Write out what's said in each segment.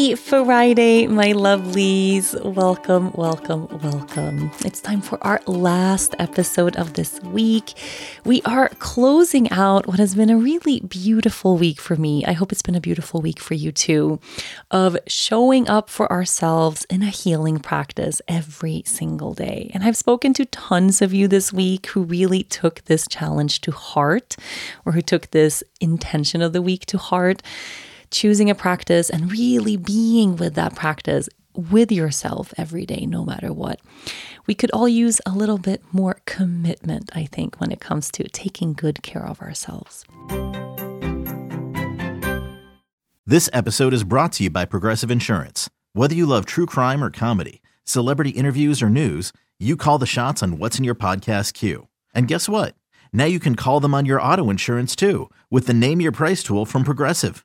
Happy Friday, my lovelies. Welcome, welcome, welcome. It's time for our last episode of this week. We are closing out what has been a really beautiful week for me. I hope it's been a beautiful week for you too, of showing up for ourselves in a healing practice every single day. And I've spoken to tons of you this week who really took this challenge to heart or who took this intention of the week to heart choosing a practice and really being with that practice with yourself every day, no matter what. We could all use a little bit more commitment, I think, when it comes to taking good care of ourselves. This episode is brought to you by Progressive Insurance. Whether you love true crime or comedy, celebrity interviews or news, you call the shots on what's in your podcast queue. And guess what? Now you can call them on your auto insurance too with the Name Your Price tool from Progressive.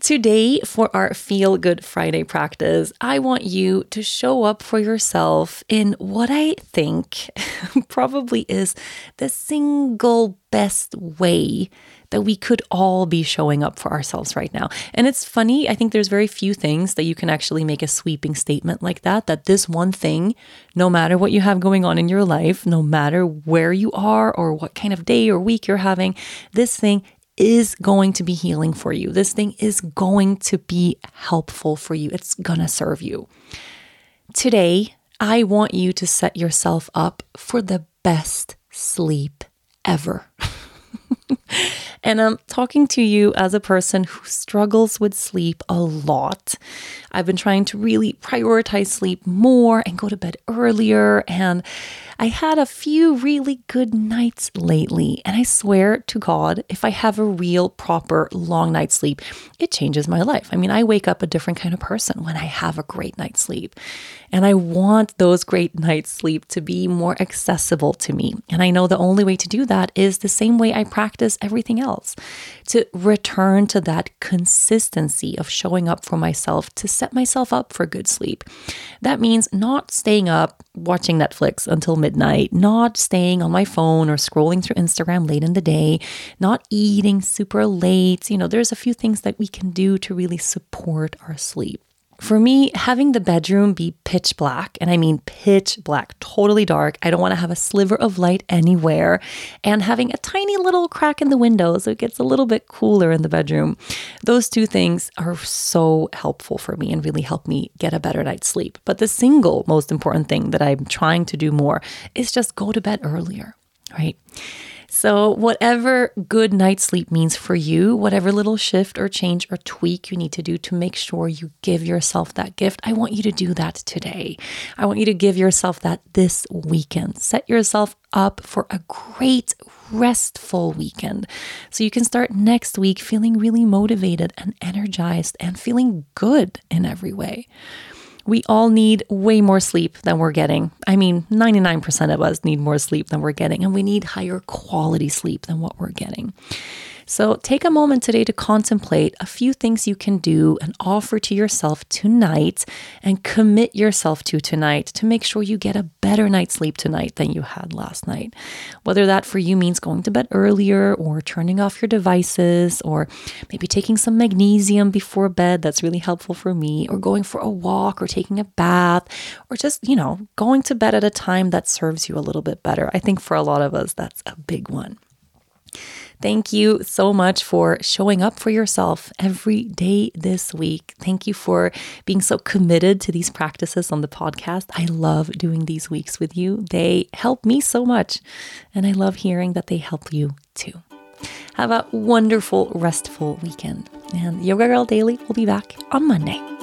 Today, for our Feel Good Friday practice, I want you to show up for yourself in what I think probably is the single best way that we could all be showing up for ourselves right now. And it's funny, I think there's very few things that you can actually make a sweeping statement like that, that this one thing, no matter what you have going on in your life, no matter where you are or what kind of day or week you're having, this thing is going to be healing for you. This thing is going to be helpful for you. It's going to serve you. Today, I want you to set yourself up for the best sleep ever. and I'm talking to you as a person who struggles with sleep a lot. I've been trying to really prioritize sleep more and go to bed earlier. And I had a few really good nights lately, and I swear to God, if I have a real, proper, long night's sleep, it changes my life. I mean, I wake up a different kind of person when I have a great night's sleep. And I want those great night's sleep to be more accessible to me. And I know the only way to do that is the same way I practice everything else to return to that consistency of showing up for myself to set myself up for good sleep. That means not staying up watching Netflix until midnight, not staying on my phone or scrolling through Instagram late in the day, not eating super late. You know, there's a few things that we can do to really support our sleep. For me, having the bedroom be pitch black, and I mean pitch black, totally dark, I don't want to have a sliver of light anywhere, and having a tiny little crack in the window so it gets a little bit cooler in the bedroom, those two things are so helpful for me and really help me get a better night's sleep. But the single most important thing that I'm trying to do more is just go to bed earlier, right? So, whatever good night's sleep means for you, whatever little shift or change or tweak you need to do to make sure you give yourself that gift, I want you to do that today. I want you to give yourself that this weekend. Set yourself up for a great, restful weekend so you can start next week feeling really motivated and energized and feeling good in every way. We all need way more sleep than we're getting. I mean, 99% of us need more sleep than we're getting, and we need higher quality sleep than what we're getting. So take a moment today to contemplate a few things you can do and offer to yourself tonight and commit yourself to tonight to make sure you get a better night's sleep tonight than you had last night. Whether that for you means going to bed earlier or turning off your devices or maybe taking some magnesium before bed, that's really helpful for me, or going for a walk or taking a bath or just, you know, going to bed at a time that serves you a little bit better. I think for a lot of us, that's a big one. Thank you so much for showing up for yourself every day this week. Thank you for being so committed to these practices on the podcast. I love doing these weeks with you. They help me so much, and I love hearing that they help you too. Have a wonderful, restful weekend. And Yoga Girl Daily will be back on Monday.